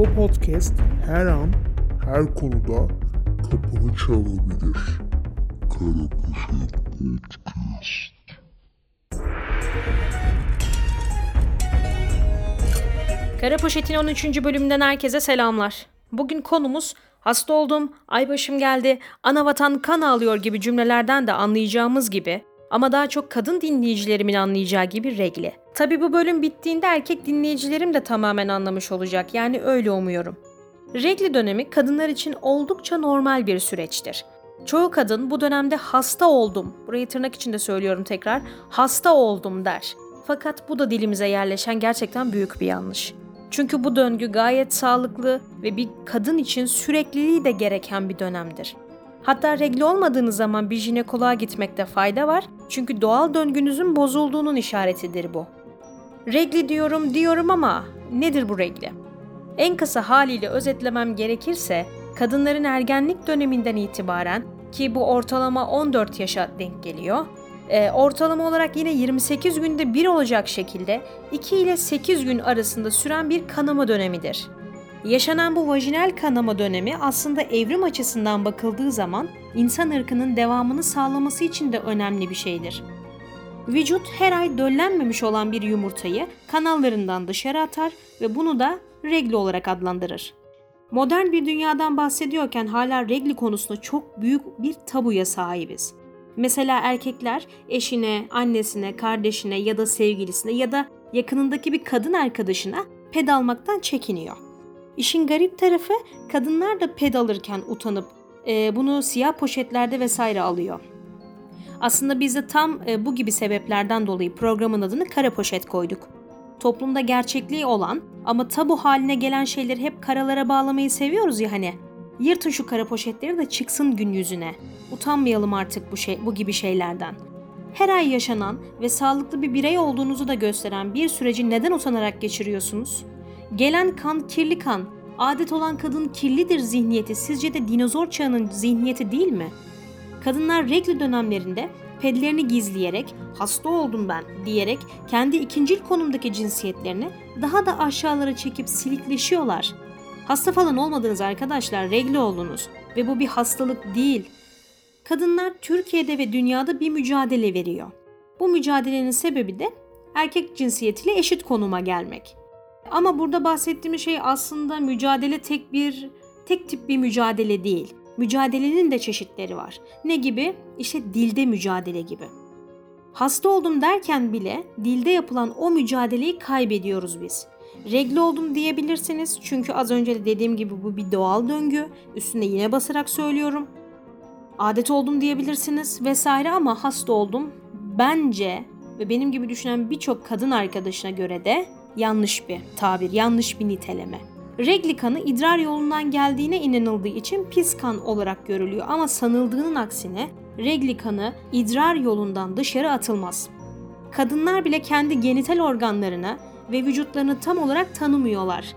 Bu podcast her an her konuda kapını çalabilir. Karapoşet Podcast. Kara Poşet'in 13. bölümünden herkese selamlar. Bugün konumuz hasta oldum, ay başım geldi, ana vatan kan ağlıyor gibi cümlelerden de anlayacağımız gibi ama daha çok kadın dinleyicilerimin anlayacağı gibi regli. Tabi bu bölüm bittiğinde erkek dinleyicilerim de tamamen anlamış olacak yani öyle umuyorum. Regli dönemi kadınlar için oldukça normal bir süreçtir. Çoğu kadın bu dönemde hasta oldum, burayı tırnak içinde söylüyorum tekrar, hasta oldum der. Fakat bu da dilimize yerleşen gerçekten büyük bir yanlış. Çünkü bu döngü gayet sağlıklı ve bir kadın için sürekliliği de gereken bir dönemdir. Hatta regli olmadığınız zaman bir jinekoloğa gitmekte fayda var çünkü doğal döngünüzün bozulduğunun işaretidir bu. Regli diyorum diyorum ama nedir bu regli? En kısa haliyle özetlemem gerekirse kadınların ergenlik döneminden itibaren ki bu ortalama 14 yaşa denk geliyor. E, ortalama olarak yine 28 günde bir olacak şekilde 2 ile 8 gün arasında süren bir kanama dönemidir. Yaşanan bu vajinal kanama dönemi aslında evrim açısından bakıldığı zaman insan ırkının devamını sağlaması için de önemli bir şeydir. Vücut her ay döllenmemiş olan bir yumurtayı kanallarından dışarı atar ve bunu da regli olarak adlandırır. Modern bir dünyadan bahsediyorken hala regli konusunda çok büyük bir tabuya sahibiz. Mesela erkekler eşine, annesine, kardeşine ya da sevgilisine ya da yakınındaki bir kadın arkadaşına ped almaktan çekiniyor. İşin garip tarafı kadınlar da ped alırken utanıp e, bunu siyah poşetlerde vesaire alıyor. Aslında biz de tam e, bu gibi sebeplerden dolayı programın adını kara poşet koyduk. Toplumda gerçekliği olan ama tabu haline gelen şeyleri hep karalara bağlamayı seviyoruz ya hani. Yırtın şu kara poşetleri de çıksın gün yüzüne. Utanmayalım artık bu şey bu gibi şeylerden. Her ay yaşanan ve sağlıklı bir birey olduğunuzu da gösteren bir süreci neden utanarak geçiriyorsunuz? Gelen kan kirli kan, adet olan kadın kirlidir zihniyeti sizce de dinozor çağının zihniyeti değil mi? Kadınlar regl dönemlerinde pedlerini gizleyerek hasta oldum ben diyerek kendi ikincil konumdaki cinsiyetlerini daha da aşağılara çekip silikleşiyorlar. Hasta falan olmadınız arkadaşlar, regl oldunuz ve bu bir hastalık değil. Kadınlar Türkiye'de ve dünyada bir mücadele veriyor. Bu mücadelenin sebebi de erkek cinsiyetiyle eşit konuma gelmek. Ama burada bahsettiğim şey aslında mücadele tek bir tek tip bir mücadele değil. Mücadelenin de çeşitleri var. Ne gibi? İşte dilde mücadele gibi. Hasta oldum derken bile dilde yapılan o mücadeleyi kaybediyoruz biz. Regli oldum diyebilirsiniz çünkü az önce de dediğim gibi bu bir doğal döngü. Üstüne yine basarak söylüyorum. Adet oldum diyebilirsiniz vesaire ama hasta oldum bence ve benim gibi düşünen birçok kadın arkadaşına göre de yanlış bir tabir, yanlış bir niteleme. Regli kanı idrar yolundan geldiğine inanıldığı için pis kan olarak görülüyor ama sanıldığının aksine regli kanı idrar yolundan dışarı atılmaz. Kadınlar bile kendi genital organlarını ve vücutlarını tam olarak tanımıyorlar.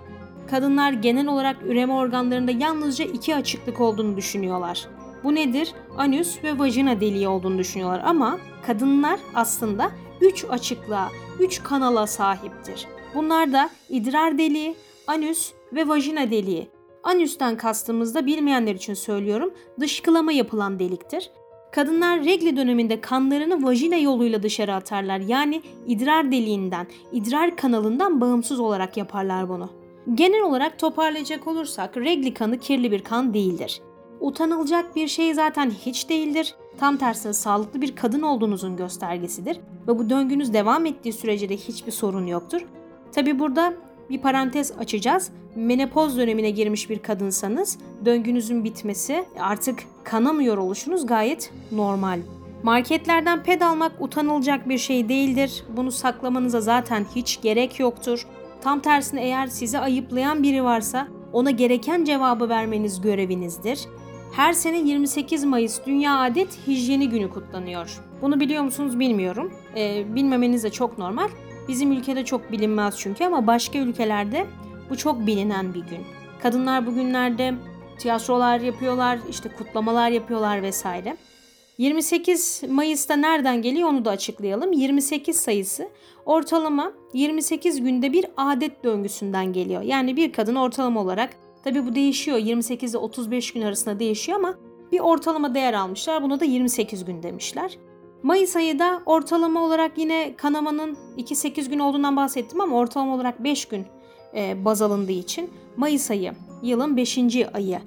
Kadınlar genel olarak üreme organlarında yalnızca iki açıklık olduğunu düşünüyorlar. Bu nedir? Anüs ve vajina deliği olduğunu düşünüyorlar ama kadınlar aslında üç açıklığa, üç kanala sahiptir. Bunlar da idrar deliği, anüs ve vajina deliği. Anüsten kastımızda bilmeyenler için söylüyorum dışkılama yapılan deliktir. Kadınlar regli döneminde kanlarını vajina yoluyla dışarı atarlar. Yani idrar deliğinden, idrar kanalından bağımsız olarak yaparlar bunu. Genel olarak toparlayacak olursak regli kanı kirli bir kan değildir. Utanılacak bir şey zaten hiç değildir. Tam tersine sağlıklı bir kadın olduğunuzun göstergesidir ve bu döngünüz devam ettiği sürece de hiçbir sorun yoktur. Tabi burada bir parantez açacağız. Menopoz dönemine girmiş bir kadınsanız döngünüzün bitmesi artık kanamıyor oluşunuz gayet normal. Marketlerden ped almak utanılacak bir şey değildir. Bunu saklamanıza zaten hiç gerek yoktur. Tam tersine eğer sizi ayıplayan biri varsa ona gereken cevabı vermeniz görevinizdir. Her sene 28 Mayıs Dünya Adet Hijyeni Günü kutlanıyor. Bunu biliyor musunuz bilmiyorum. Ee, bilmemeniz de çok normal. Bizim ülkede çok bilinmez çünkü ama başka ülkelerde bu çok bilinen bir gün. Kadınlar bugünlerde tiyatrolar yapıyorlar, işte kutlamalar yapıyorlar vesaire. 28 Mayıs'ta nereden geliyor onu da açıklayalım. 28 sayısı ortalama 28 günde bir adet döngüsünden geliyor. Yani bir kadın ortalama olarak tabi bu değişiyor 28 ile 35 gün arasında değişiyor ama bir ortalama değer almışlar. Buna da 28 gün demişler. Mayıs ayı da ortalama olarak yine kanamanın 2-8 gün olduğundan bahsettim ama ortalama olarak 5 gün e, baz alındığı için Mayıs ayı yılın 5. ayı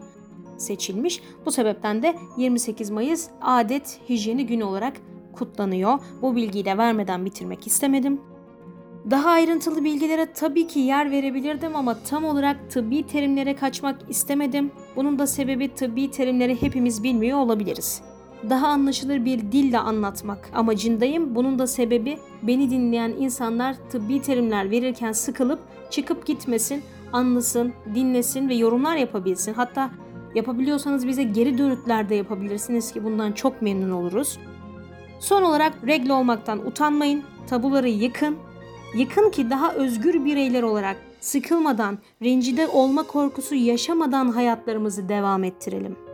seçilmiş. Bu sebepten de 28 Mayıs adet hijyeni günü olarak kutlanıyor. Bu bilgiyi de vermeden bitirmek istemedim. Daha ayrıntılı bilgilere tabii ki yer verebilirdim ama tam olarak tıbbi terimlere kaçmak istemedim. Bunun da sebebi tıbbi terimleri hepimiz bilmiyor olabiliriz. Daha anlaşılır bir dille anlatmak amacındayım. Bunun da sebebi beni dinleyen insanlar tıbbi terimler verirken sıkılıp çıkıp gitmesin, anlasın, dinlesin ve yorumlar yapabilsin. Hatta yapabiliyorsanız bize geri dönütler de yapabilirsiniz ki bundan çok memnun oluruz. Son olarak regle olmaktan utanmayın, tabuları yıkın. Yıkın ki daha özgür bireyler olarak sıkılmadan, rencide olma korkusu yaşamadan hayatlarımızı devam ettirelim.